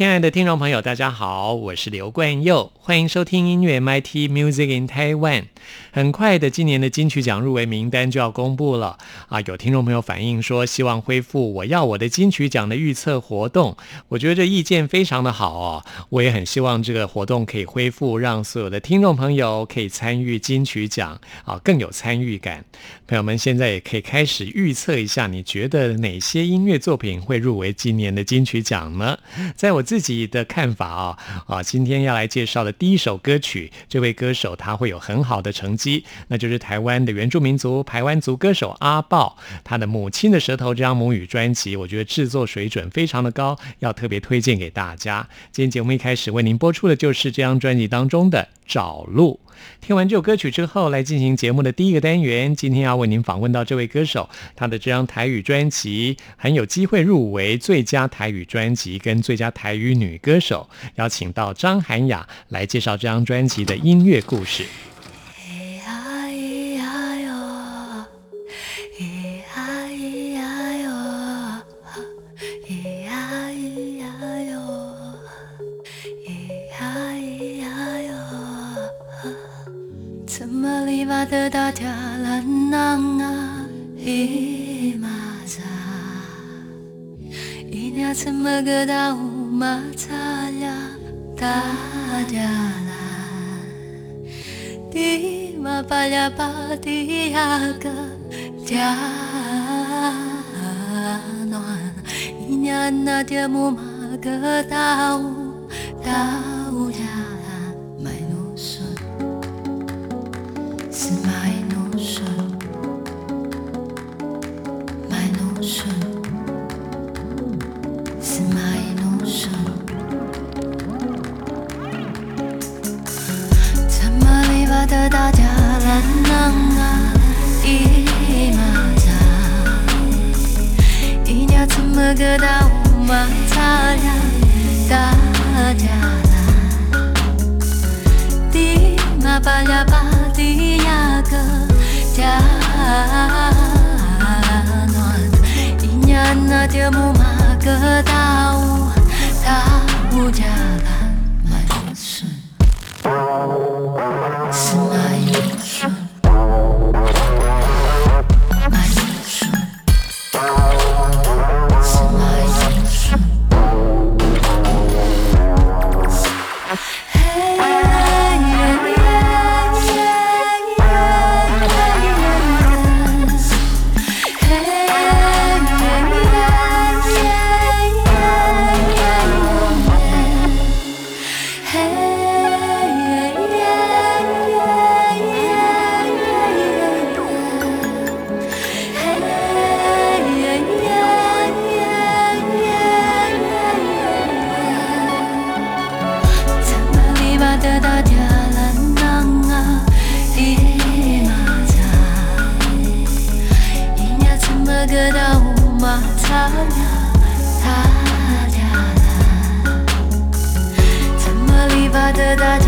亲爱的听众朋友，大家好，我是刘冠佑，欢迎收听音乐 MIT Music in Taiwan。很快的，今年的金曲奖入围名单就要公布了啊！有听众朋友反映说，希望恢复我要我的金曲奖的预测活动。我觉得这意见非常的好哦，我也很希望这个活动可以恢复，让所有的听众朋友可以参与金曲奖啊，更有参与感。朋友们现在也可以开始预测一下，你觉得哪些音乐作品会入围今年的金曲奖呢？在我自己的看法啊啊，今天要来介绍的第一首歌曲，这位歌手他会有很好的成绩，那就是台湾的原住民族台湾族歌手阿豹，他的《母亲的舌头》这张母语专辑，我觉得制作水准非常的高，要特别推荐给大家。今天节目一开始为您播出的就是这张专辑当中的《找路》。听完这首歌曲之后，来进行节目的第一个单元。今天要为您访问到这位歌手，他的这张台语专辑很有机会入围最佳台语专辑跟最佳台语女歌手。邀请到张涵雅来介绍这张专辑的音乐故事。的大家兰囊啊，伊玛扎，伊俩怎么个大乌马扎呀，大家兰，迪玛巴呀巴迪呀个家暖，伊俩那点木马个大乌大乌呀。大乌马擦呀大家啦，迪玛巴呀巴迪呀个家暖，伊呀那点木马个大乌大乌家啦，买是 Ternyata.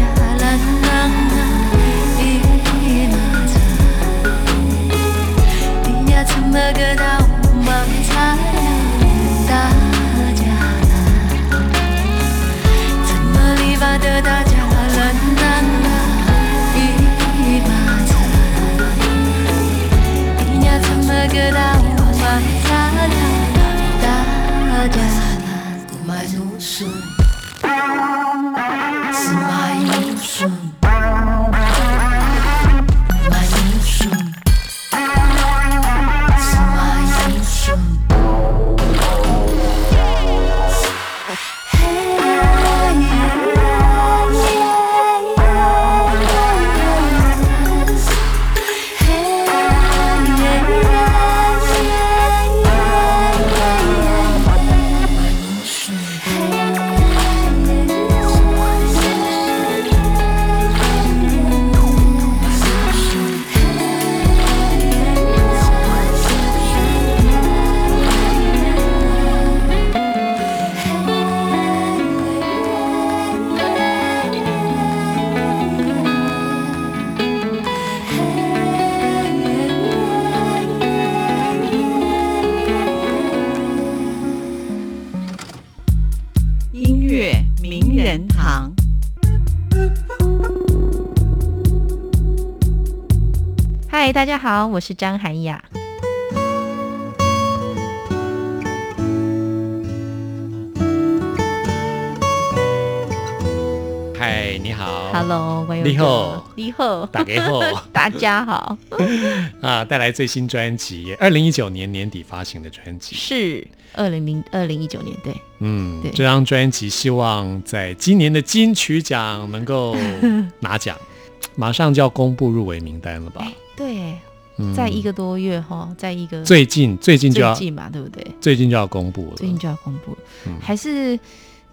嗨，大家好，我是张涵雅。嗨，你好。Hello，你好，你好，大家好。大家好，啊，带来最新专辑，二零一九年年底发行的专辑。是二零零二零一九年对，嗯对，这张专辑希望在今年的金曲奖能够 拿奖，马上就要公布入围名单了吧？对，嗯在一个多月哈，在一个最近最近就要最近嘛，对不对？最近就要公布了。最近就要公布了，嗯还是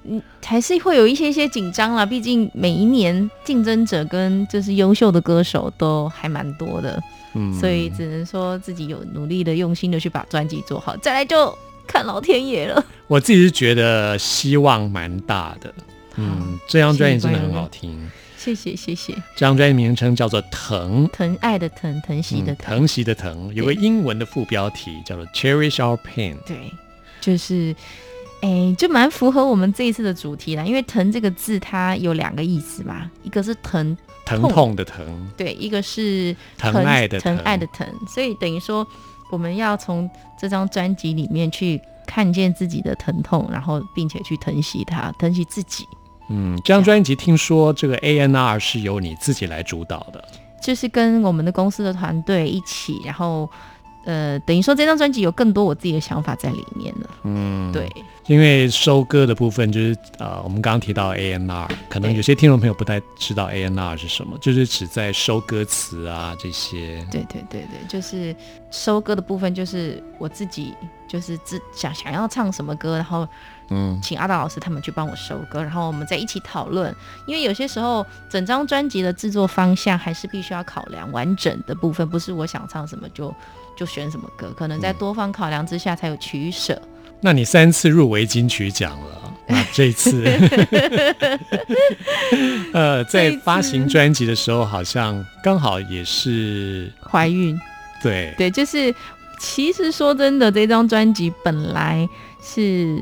嗯，还是会有一些些紧张啦。毕竟每一年竞争者跟就是优秀的歌手都还蛮多的，嗯所以只能说自己有努力的、用心的去把专辑做好，再来就看老天爷了。我自己是觉得希望蛮大的。嗯，这张专辑真的很好听。谢谢谢谢，这张专辑名称叫做《疼》，疼爱的疼，疼惜的嗯疼，疼惜的疼，有个英文的副标题叫做 “Cherish Our Pain”。对，就是。哎，就蛮符合我们这一次的主题啦，因为“疼”这个字它有两个意思嘛，一个是疼，疼痛痛的疼，对，一个是疼爱的疼爱的疼，所以等于说我们要从这张专辑里面去看见自己的疼痛，然后并且去疼惜它，疼惜自己，嗯，这张专辑听说这个 A N R 是由你自己来主导的，就是跟我们的公司的团队一起，然后呃，等于说这张专辑有更多我自己的想法在里面了。嗯，对，因为收歌的部分就是呃，我们刚刚提到 A N R，可能有些听众朋友不太知道 A N R 是什么，就是指在收歌词啊这些。对对对对，就是收歌的部分，就是我自己就是自想想要唱什么歌，然后嗯请阿达老师他们去帮我收歌，然后我们再一起讨论。因为有些时候整张专辑的制作方向还是必须要考量完整的部分，不是我想唱什么就就选什么歌，可能在多方考量之下才有取舍。那你三次入围金曲奖了，那这一次，呃，在发行专辑的时候，好像刚好也是怀孕，对，对，就是其实说真的，这张专辑本来是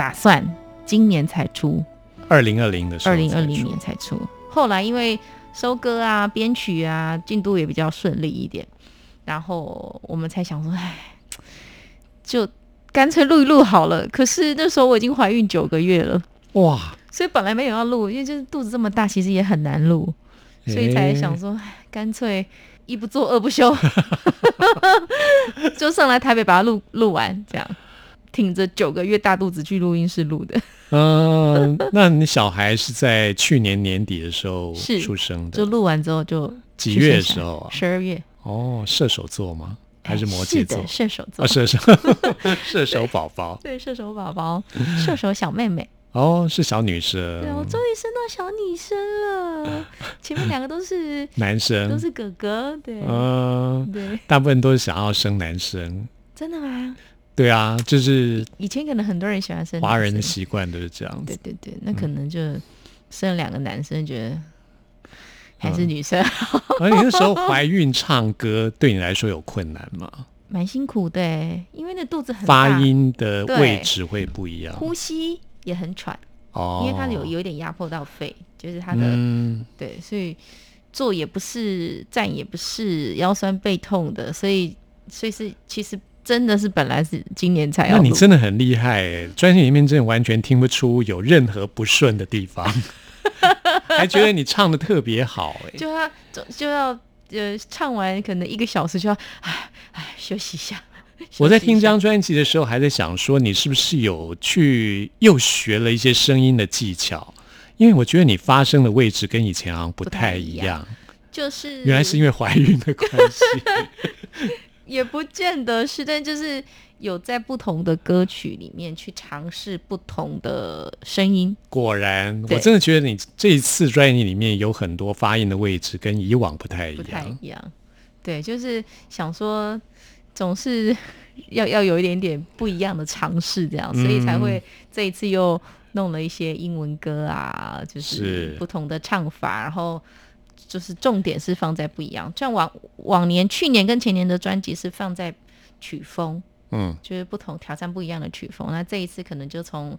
打算今年才出，二零二零的时候二，零二零年才出。后来因为收割啊、编曲啊进度也比较顺利一点，然后我们才想说，哎，就干脆录一录好了。可是那时候我已经怀孕九个月了，哇，所以本来没有要录，因为就是肚子这么大，其实也很难录，所以才想说，哎，干脆一不做二不休，就上来台北把它录录完，这样。挺着九个月大肚子去录音室录的，嗯、那你小孩是在去年年底的时候是出生的，就录完之后就几月的时候啊？十二月哦，射手座吗？还是摩羯座？射手座啊，，射手，射手宝宝。对，射手宝宝，射手小妹妹。哦，是小女生，对，我终于生到小女生了。前面两个都是 男生都，是哥哥，对嗯、对，大部分都是想要生男生。真的吗？对啊，就是以前可能很多人喜欢生华人的习惯都是这样子。对对对，那可能就生了两个男生，觉得还嗯。是女生。而你那时候怀孕唱歌对你来说有困难吗？蛮辛苦的欸，因为那肚子很发，音的位置会不一样。呼吸也很喘，哦，因为它有有一点压迫到肺，就是它的嗯，对，所以坐也不是，站也不是，腰酸背痛的，所以所以是其实真的是本来是今年才要，那你真的很厉害哎，专辑里面真的完全听不出有任何不顺的地方，还觉得你唱的特别好哎。就要就就要呃唱完可能一个小时就要唉唉 休息一下。我在听这张专辑的时候，还在想说，你是不是有去又学了一些声音的技巧？因为我觉得你发声的位置跟以前好像不不太一样，就是原来是因为怀孕的关系。也不见得是，但就是有在不同的歌曲里面去尝试不同的声音。果然，我真的觉得你这一次专辑里面有很多发音的位置跟以往不太一样不太。一样。对，就是想说，总是要 要有一点点不一样的尝试，这样，所以才嗯会这一次又弄了一些英文歌啊，就是是不同的唱法，然后就是重点是放在不一样。像往往年、去年跟前年的专辑是放在曲风，嗯，就是不同挑战不一样的曲风。那这一次可能就从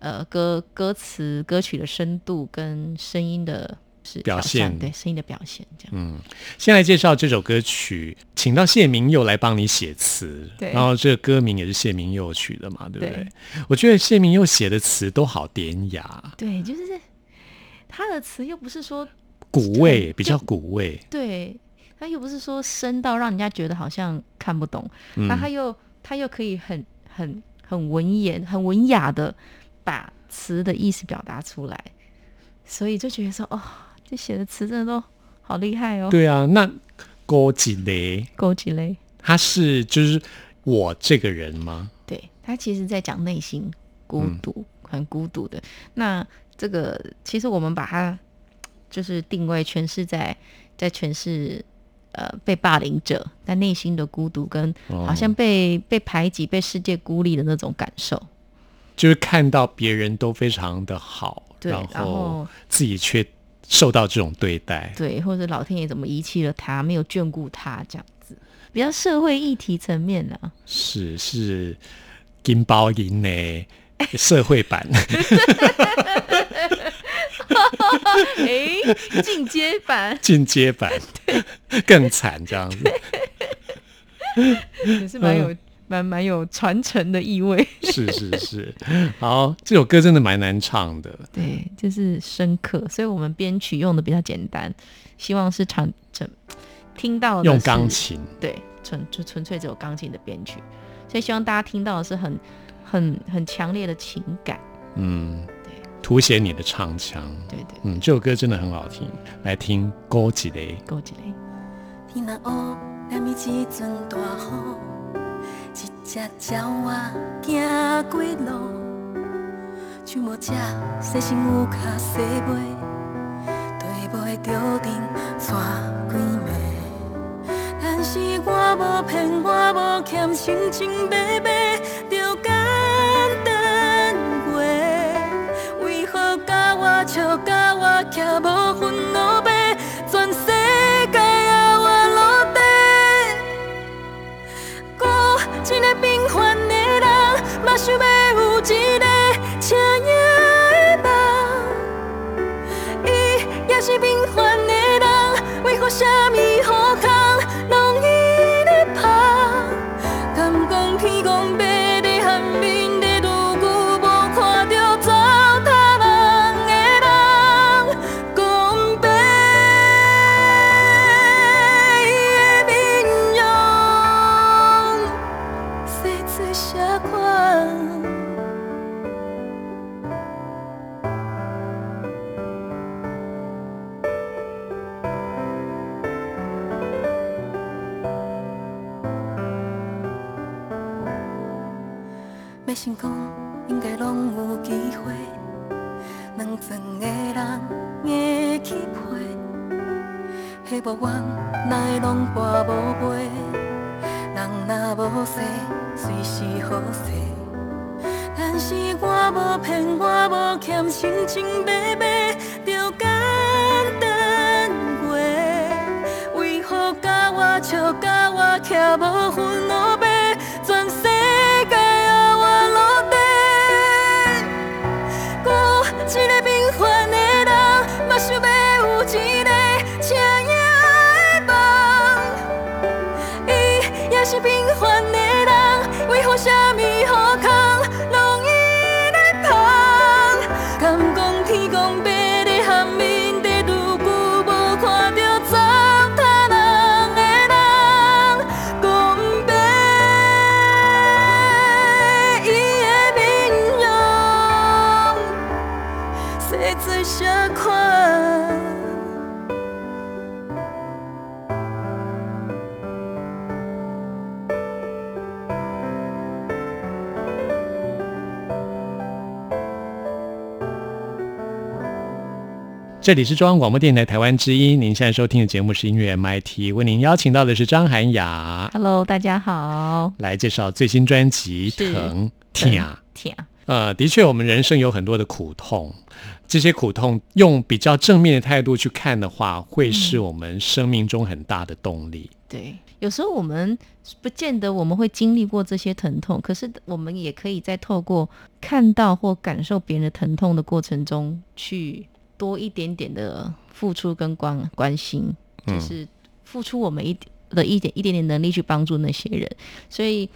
呃歌歌词歌曲的深度跟声音的是表现对声音的表现这样。嗯，先来介绍这首歌曲，请到谢明佑来帮你写词，对然后这个歌名也是谢明佑取的嘛，对不对？对我觉得谢明佑写的词都好典雅，对，就是他的词又不是说古味比较古味，对，他又不是说深到让人家觉得好像看不懂，那、他又他又可以很很很文言、很文雅的把词的意思表达出来，所以就觉得说，哦，这写的词真的都好厉害哦，对啊。那郭吉雷勾起嘞。他是就是我这个人吗？对他其实在讲内心孤独，很孤独的。那这个其实我们把它就是定位诠释在在诠释呃被霸凌者在内心的孤独，跟好像被、被排挤、被世界孤立的那种感受。就是看到别人都非常的好，对然然后自己却受到这种对待。对，或者老天爷怎么遗弃了他，没有眷顾他这样子，比较社会议题层面啊。是是金包银呢社会版，哎，进阶版。进阶版，更惨这样子。也是蛮有蛮蛮有传承的意味。是是是，好，这首歌真的蛮难唱的。对，就是深刻，所以我们编曲用的比较简单，希望是传整听到的用是钢琴，对，纯就纯粹只有钢琴的编曲，所以希望大家听到的是很很很强烈的情感，嗯。对，凸显你的唱腔。对对，嗯，这首歌真的很好听，来听《高吉雷》。勾起来。天一阵大雨，一只鸟仔行过路，树木遮细身有脚细尾，对尾着阵带几暝。但是我无骗，我无欠，清清白白笑，甲我徛无分路白，全世界也我落地。搁一个平凡的人，嘛想要有一个车影的梦。伊也是平凡的人，为何什么迄无缘哪会拢博无陪？人若无势，随时好势。但是我无骗，我无欠，清清白白着简单过。为何甲我笑，甲我徛无分路白？这里是中央广播电台台湾之音，您现在收听的节目是音乐 MIT，为您邀请到的是张涵雅 Hello，大家好，来介绍最新专辑《是疼痛》。天啊，呃，的确，我们人生有很多的苦痛，这些苦痛用比较正面的态度去看的话，会是我们生命中很大的动力。对，有时候我们不见得我们会经历过这些疼痛，可是我们也可以在透过看到或感受别人的疼痛的过程中，去多一点点的付出跟关关心，就是付出我们一的一点一点点能力去帮助那些人。所以，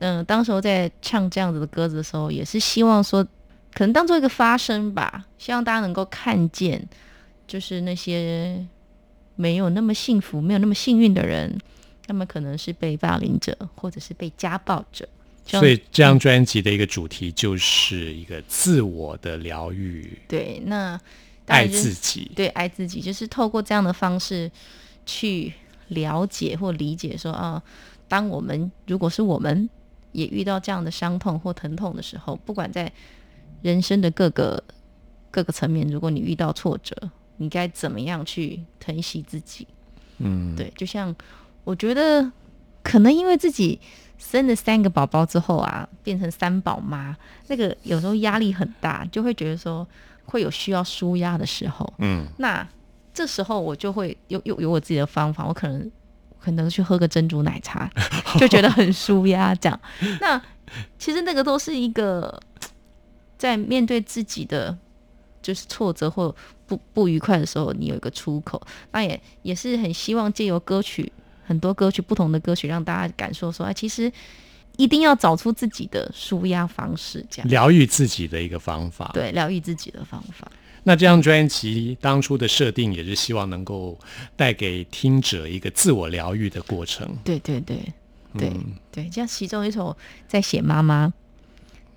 嗯、当时候在唱这样子的歌子的时候，也是希望说，可能当做一个发声吧，希望大家能够看见，就是那些没有那么幸福、没有那么幸运的人，他们可能是被霸凌者，或者是被家暴者。所以这张专辑的一个主题就是一个自我的疗愈，对，那当爱自己。对爱自己，就是透过这样的方式去了解或理解说啊，当我们如果是我们也遇到这样的伤痛或疼痛的时候，不管在人生的各个各个层面，如果你遇到挫折，你该怎么样去疼惜自己？嗯，对，就像我觉得，可能因为自己生了三个宝宝之后啊，变成三宝妈，那个有时候压力很大，就会觉得说会有需要舒压的时候。嗯，那这时候我就会有有有我自己的方法，我可能可能去喝个珍珠奶茶，就觉得很舒压。这样，那其实那个都是一个在面对自己的就是挫折或不不愉快的时候，你有一个出口。那也也是很希望借由歌曲很多歌曲不同的歌曲，让大家感受说，哎，其实一定要找出自己的舒压方式，这样疗愈自己的一个方法。对疗愈自己的方法。那这张专辑当初的设定也是希望能够带给听者一个自我疗愈的过程。对对对对、嗯对，像其中一首在写妈妈，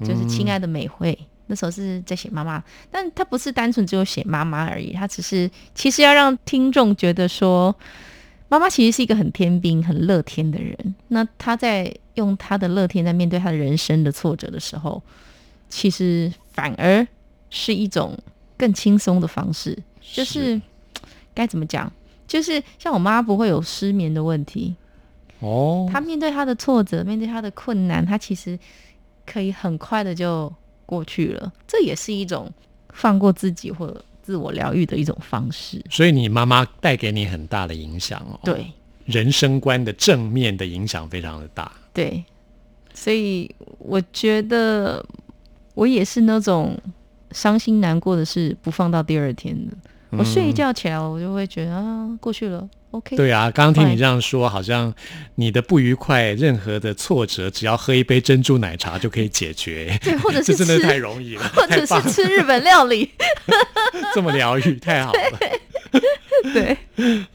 就是《亲爱的美惠》，那时候是在写妈妈，但他不是单纯只有写妈妈而已，他只是其实要让听众觉得说，妈妈其实是一个很天兵、很乐天的人。那她在用她的乐天在面对她的人生的挫折的时候，其实反而是一种更轻松的方式，就是该怎么讲？就是像我妈不会有失眠的问题，哦，她面对她的挫折，面对她的困难，她其实可以很快的就过去了。这也是一种放过自己或者自我疗愈的一种方式。所以你妈妈带给你很大的影响哦，，对人生观的正面的影响非常的大。对，所以我觉得我也是那种伤心难过的事不放到第二天的。我睡一觉起来，我就会觉得啊，过去了，OK。对啊，刚刚听你对这样说，好像你的不愉快、任何的挫折，只要喝一杯珍珠奶茶就可以解决。对，或者这是真的吃，太容易了，或者是吃日本料理。这么疗愈，太好了，对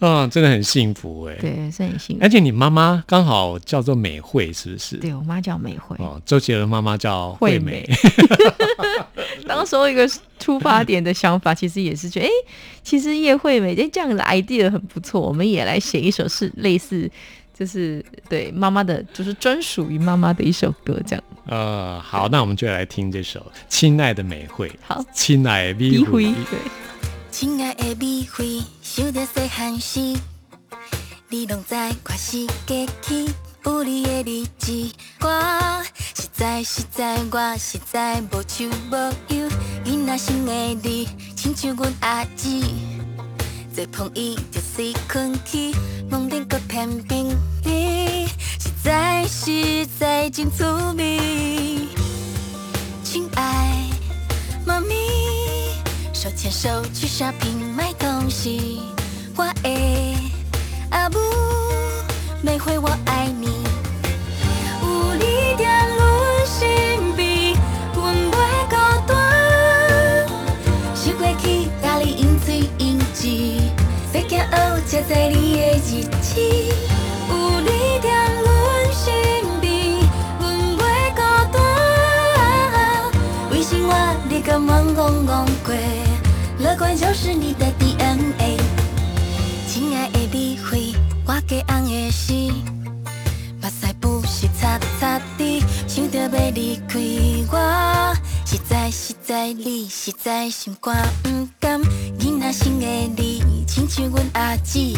嗯，真的很幸福哎。对，是很幸福。而且你妈妈刚好叫做美惠，是不是？对我妈叫美惠。哦，周杰伦妈妈叫惠美，当时候一个出发点的想法，其实也是觉得，哎、其实叶惠美，哎，这样的 idea 很不错，我们也来写一首是类似，就是对妈妈的，就是专属于妈妈的一首歌，这样。呃，好，那我们就来听这首《亲爱的美惠》。好，亲爱的美诋惠，，对，亲爱的美惠，想着细汉时，你拢知我是过去有你的日子。我实在实在，我实在无手无脚，囡仔心的你，亲像阮阿姊。做碰伊就随困去，梦顶搁偏偏你，实在实在真趣味。亲爱妈咪。手牵手去 shopping 买东西，我的阿母，每回我爱你。有你在阮身边，阮袂孤单。想过去甲你用嘴用字，要行学车载你的日子。有你在阮身边，阮袂孤单。为生活你敢懵懵懵过，乐观就是你的 DNA。亲爱的美惠，我加红的心，目屎不是擦擦滴，想着要离开我。实在实在，你实在心肝不甘，囡仔心的你，亲像阮阿姊。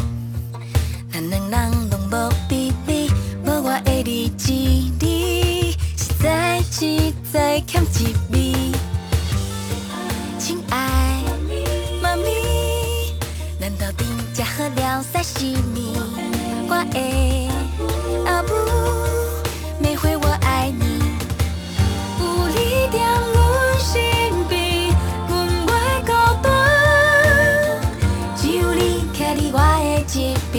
咱两人拢无比比，无我的日子，你实在实在欠一味。亲爱妈咪，难道真正好了晒死你？我的阿母，每回我爱你。有你在阮身边，阮袂孤单。徛伫我的一边，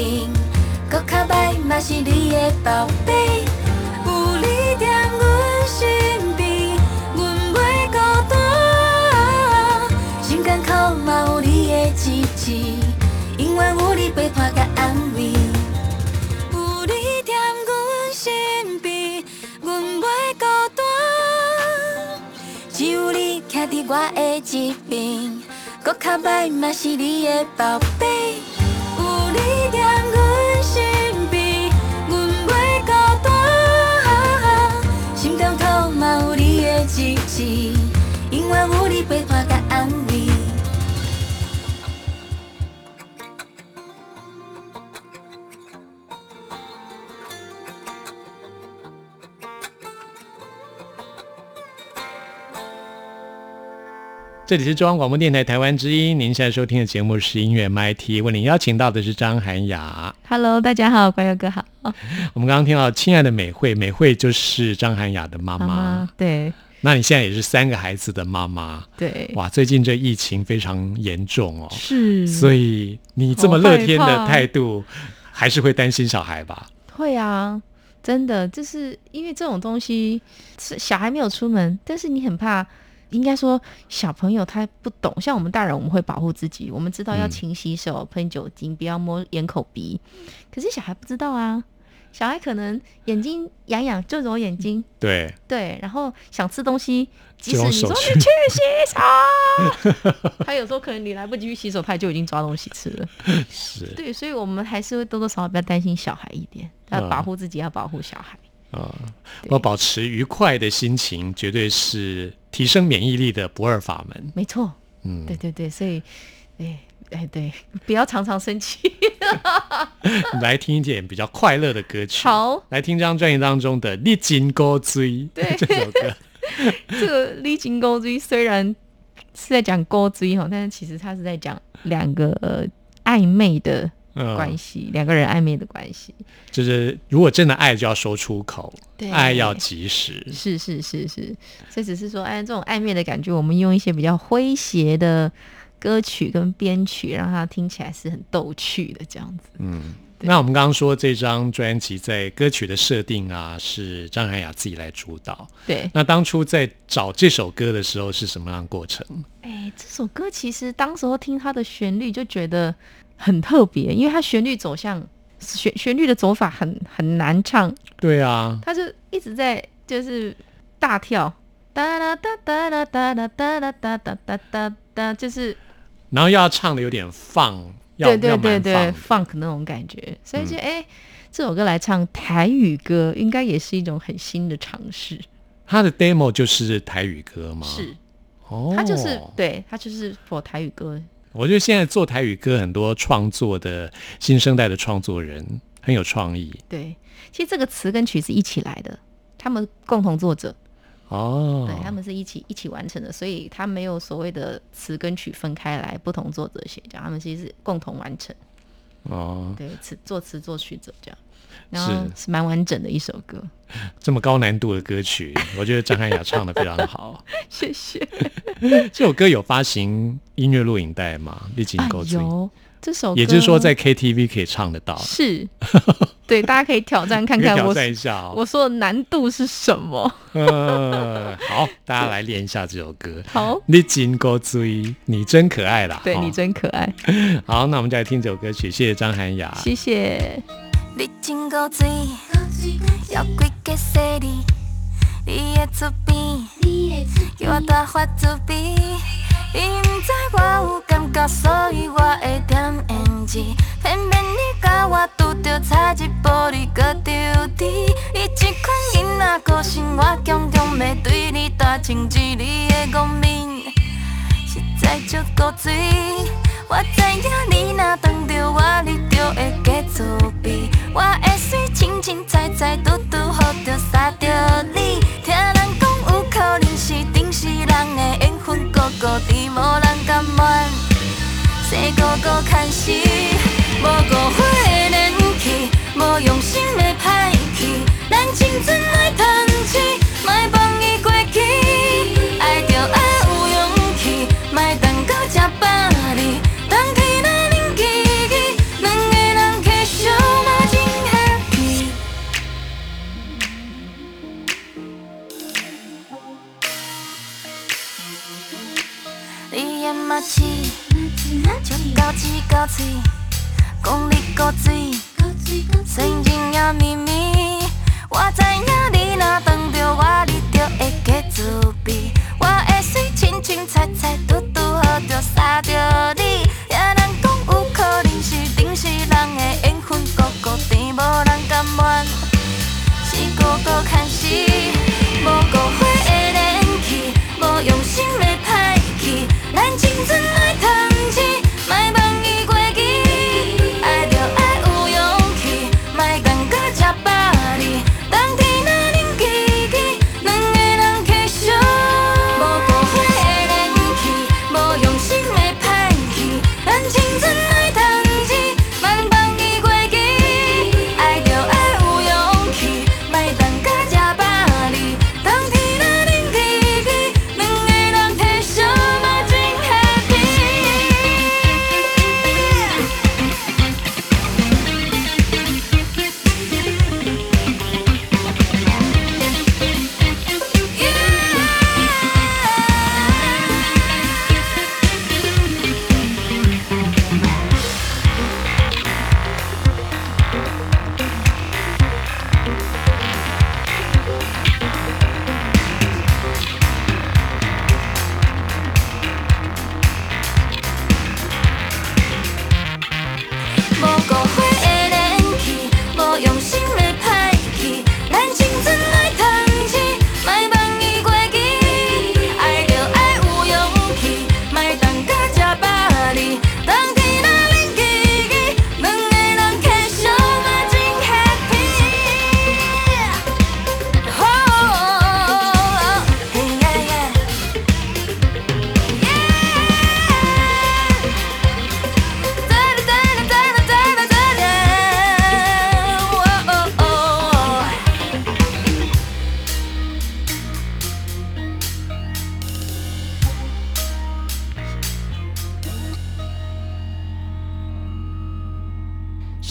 搁较歹嘛是你的宝贝。有你踮阮身边，阮袂孤单。心艰苦嘛有你的支持，永远有你陪伴甲安慰。你徛伫我的一边，搁较歹嘛是你的宝贝。有你踮阮身边，阮袂孤单。心中头嘛有你的支持，永远有你陪伴甲安慰这里是中央广播电台台湾之音，您现在收听的节目是音乐 MIT，为您邀请到的是张涵雅。Hello，大家好，关佑哥好，我们刚刚听到“亲爱的美惠”，美惠就是张涵雅的妈妈。对那你现在也是三个孩子的妈妈，对，哇！最近这疫情非常严重哦，是，所以你这么乐天的态度，还是会担心小孩吧？会啊，真的，就是因为这种东西，是小孩没有出门，但是你很怕。应该说，小朋友他不懂，像我们大人，我们会保护自己，我们知道要嗯勤洗手、喷酒精，不要摸眼、口、鼻。可是小孩不知道啊，小孩可能眼睛痒痒就揉眼睛，对，对，然后想吃东西，即使你说你去洗手，他有时候可能你来不及去洗手，他就已经抓东西吃了。是对，所以我们还是会多多少少比较担心小孩一点，要嗯保护自己，要保护小孩。啊，对我保持愉快的心情，绝对是提升免疫力的不二法门。没错，嗯，对对对，所以，哎哎对，不要常常生气。来听一点比较快乐的歌曲。好，来听这张专辑当中的《你真高追》对 这首歌。这个历经勾追虽然是在讲勾追哈，但是其实他是在讲两个、呃、暧昧的嗯关系，两个人暧昧的关系。就是如果真的爱，就要说出口，对爱要及时。是是是是，所以只是说，哎，这种暧昧的感觉，我们用一些比较诙谐的歌曲跟编曲，让它听起来是很逗趣的这样子。嗯，那我们刚刚说这张专辑在歌曲的设定啊，是张涵雅自己来主导。对，那当初在找这首歌的时候是什么样的过程？哎，这首歌其实当时候听它的旋律就觉得很特别，因为它旋律走向旋旋律的走法很很难唱，对啊，它就一直在就是大跳。哒啦哒哒啦哒啦哒啦哒哒哒哒哒，就是然后要唱的有点放，要对对要对对蛮放的，funk 那种感觉，所以就哎、这首歌来唱台语歌，应该也是一种很新的尝试。他的 demo 就是台语歌吗？是，哦，他就是、对他就是 for 台语歌，我觉得现在做台语歌很多创作的新生代的创作人很有创意。对，其实这个词跟曲是一起来的，他们共同作者，哦。对他们是一起一起完成的，所以他没有所谓的词跟曲分开来，不同作者写这样，他们其实是共同完成，哦，对，词作词作曲者这样，然后是是蛮完整的一首歌，这么高难度的歌曲，我觉得张涵雅唱的非常好。谢谢。这首歌有发行音乐录影带吗？历经啊够追，有这首歌，也就是说在 KTV 可以唱得到，是，对，大家可以挑战 看看我战一下哦。我说的难度是什么。呃，好，大家来练一下这首歌。好，你真够追，你真可爱啦！哦对你真可爱，好，那我们就来听这首歌曲，谢谢张涵雅。谢谢。你真够水，要规个细里，你的出边，叫我大发自卑。伊毋知我有感觉，所以我会点胭脂。偏偏你甲我拄着差一步，你搁着伫。你这款囡仔个性，我强强要对你大情之你的憨面。实在足够水。我知影你若当着我，你就会个 see.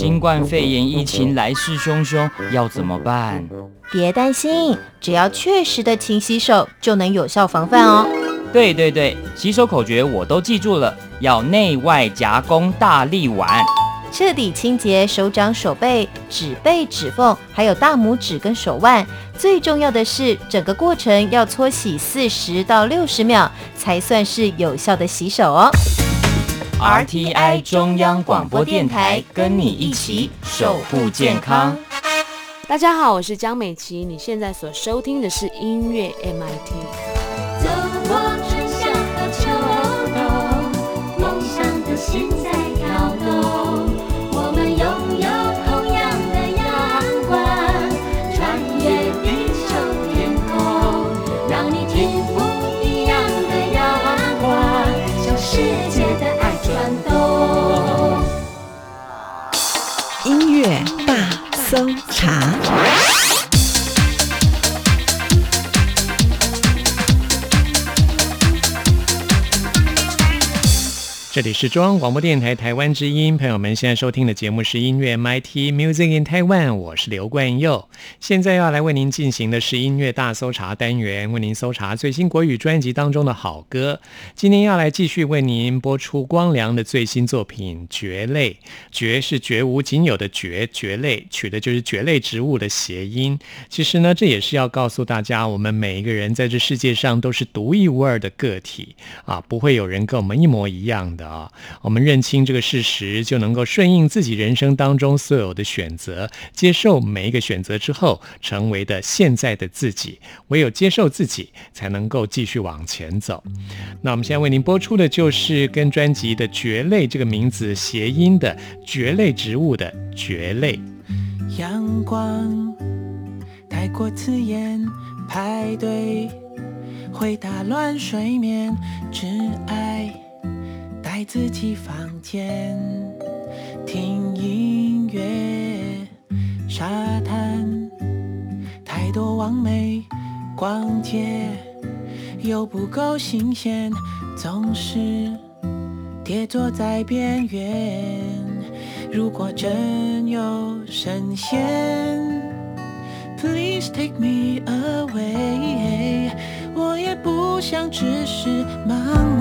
新冠肺炎疫情来势汹汹，要怎么办？别担心，只要确实的勤洗手，就能有效防范哦。对对对，洗手口诀我都记住了，要内外夹攻大力丸。彻底清洁手掌、手背、指背、指缝，还有大拇指跟手腕。最重要的是，整个过程要搓洗四十到六十秒，才算是有效的洗手哦。RTI 中央广播电台跟你一起守护健康。大家好，我是江美琪，你现在所收听的是音乐 MIT。搜查。这里是中央广播电台台湾之音，朋友们现在收听的节目是音乐 MIT Music in Taiwan，我是刘冠佑。现在要来为您进行的是音乐大搜查单元，为您搜查最新国语专辑当中的好歌。今天要来继续为您播出光良的最新作品《蕨类》，蕨是绝无仅有的蕨，蕨类取的就是蕨类植物的谐音。其实呢，这也是要告诉大家，我们每一个人在这世界上都是独一无二的个体啊，不会有人跟我们一模一样的啊。我们认清这个事实，就能够顺应自己人生当中所有的选择，接受每一个选择之后，成为的现在的自己。唯有接受自己，才能够继续往前走。那我们现在为您播出的就是跟专辑的“蕨类”这个名字谐音的蕨类植物的蕨类。阳光太过刺眼，排队会打乱睡眠，只爱在自己房间，听音乐，沙滩太多完美，逛街又不够新鲜，总是跌坐在边缘。如果真有神仙，Please take me away，我也不想只是盲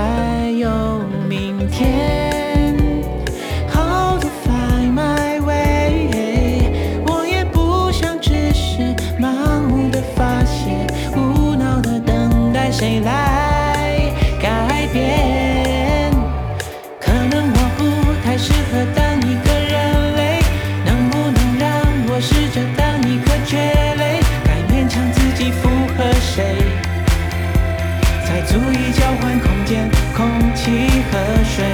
还有明天。河水。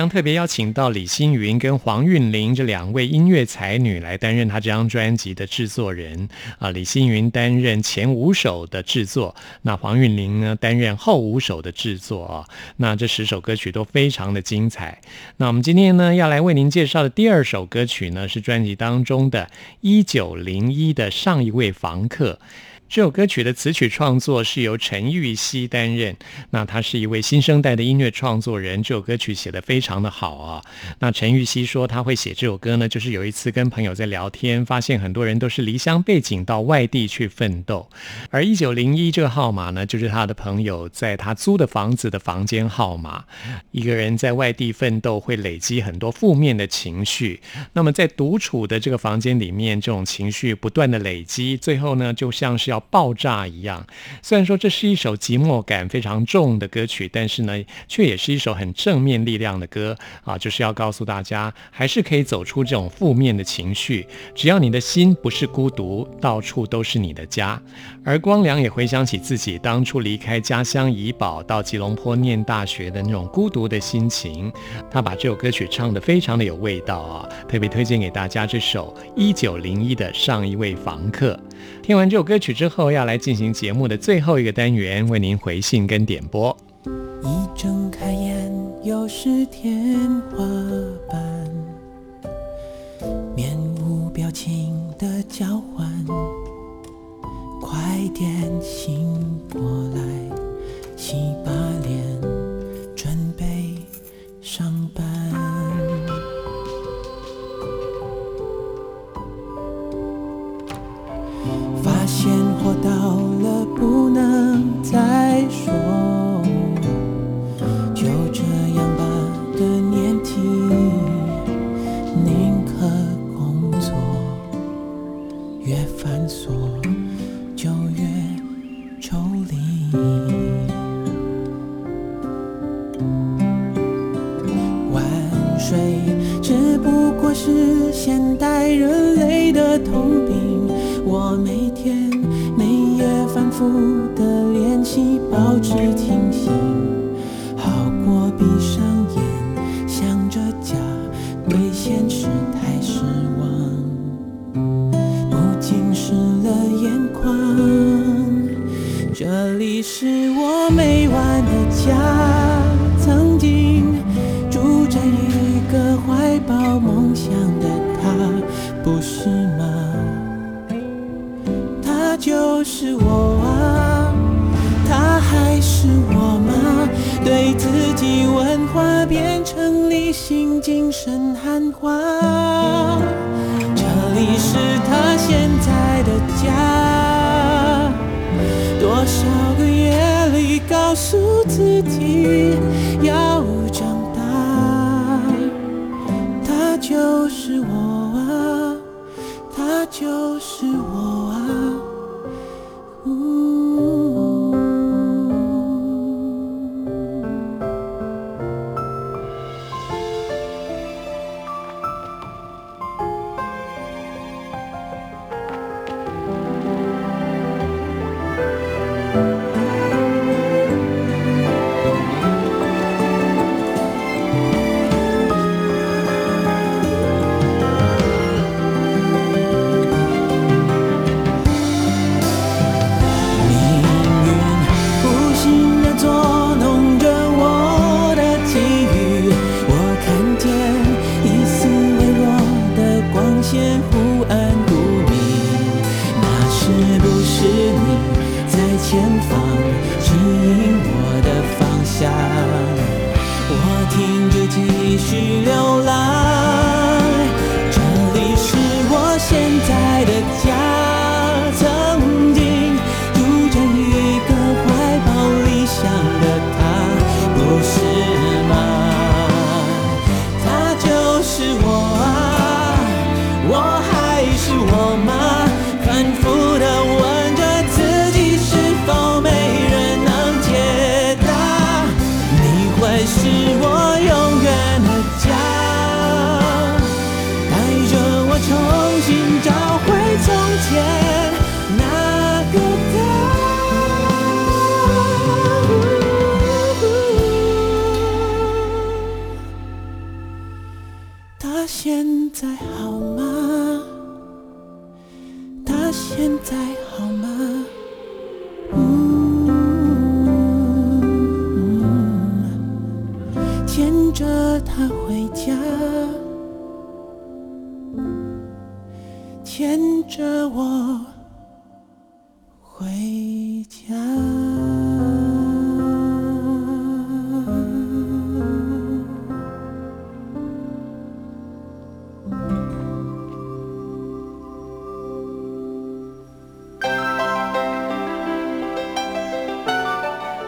良特别邀请到李星云跟黄韵玲这两位音乐才女来担任他这张专辑的制作人啊。李星云担任前五首的制作，那黄韵玲呢担任后五首的制作啊。那这十首歌曲都非常的精彩。那我们今天呢要来为您介绍的第二首歌曲呢是专辑当中的《一九零一的上一位房客》。这首歌曲的词曲创作是由陈玉熙担任，那他是一位新生代的音乐创作人。这首歌曲写得非常的好啊。那陈玉熙说他会写这首歌呢，就是有一次跟朋友在聊天，发现很多人都是离乡背景到外地去奋斗，而一九零一这个号码呢，就是他的朋友在他租的房子的房间号码。一个人在外地奋斗会累积很多负面的情绪，那么在独处的这个房间里面，这种情绪不断的累积，最后呢，就像是要爆炸一样。虽然说这是一首寂寞感非常重的歌曲，但是呢，却也是一首很正面力量的歌啊，就是要告诉大家，还是可以走出这种负面的情绪，只要你的心不是孤独，到处都是你的家。而光良也回想起自己当初离开家乡怡保到吉隆坡念大学的那种孤独的心情，他把这首歌曲唱得非常的有味道啊，特别推荐给大家这首一九零一的上一位房客。听完这首歌曲之后，后要来进行节目的最后一个单元，为您回信跟点播。一睁开眼，又是天花板，面无表情的交换。快点醒过来，洗现代人类的通病我每天每夜反复的练习保持清醒。好过闭上眼想着家对现实太失望不仅湿了眼眶这里是我每晚的家。声喊话。这里是他现在的家，多少个夜里告诉自己着他回家，牵着我回家。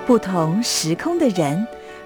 不同时空的人，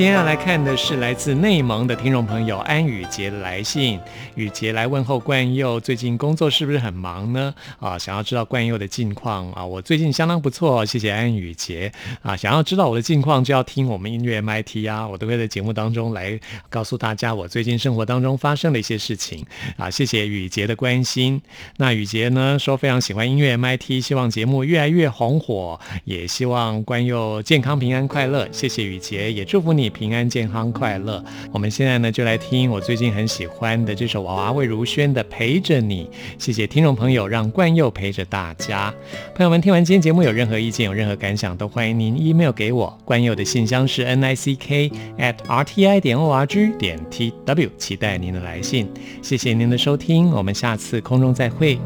今天要来看的是来自内蒙的听众朋友安宇杰的来信。宇杰来问候冠佑，最近工作是不是很忙呢？啊，想要知道冠佑的近况啊，我最近相当不错，谢谢安宇杰啊。想要知道我的近况，就要听我们音乐 MIT 啊，我都会在节目当中来告诉大家我最近生活当中发生的一些事情啊。谢谢宇杰的关心。那宇杰呢说非常喜欢音乐 MIT，希望节目越来越红火，也希望冠佑健康平安快乐。谢谢宇杰，也祝福你平安健康快乐。我们现在呢就来听我最近很喜欢的这首娃娃魏如萱的《陪着你》。谢谢听众朋友，让冠佑陪着大家。朋友们，听完今天节目有任何意见、有任何感想，都欢迎您 email 给我。冠佑的信箱是 n i c k at r t i 点 o r g 点 t w，期待您的来信。谢谢您的收听，我们下次空中再会。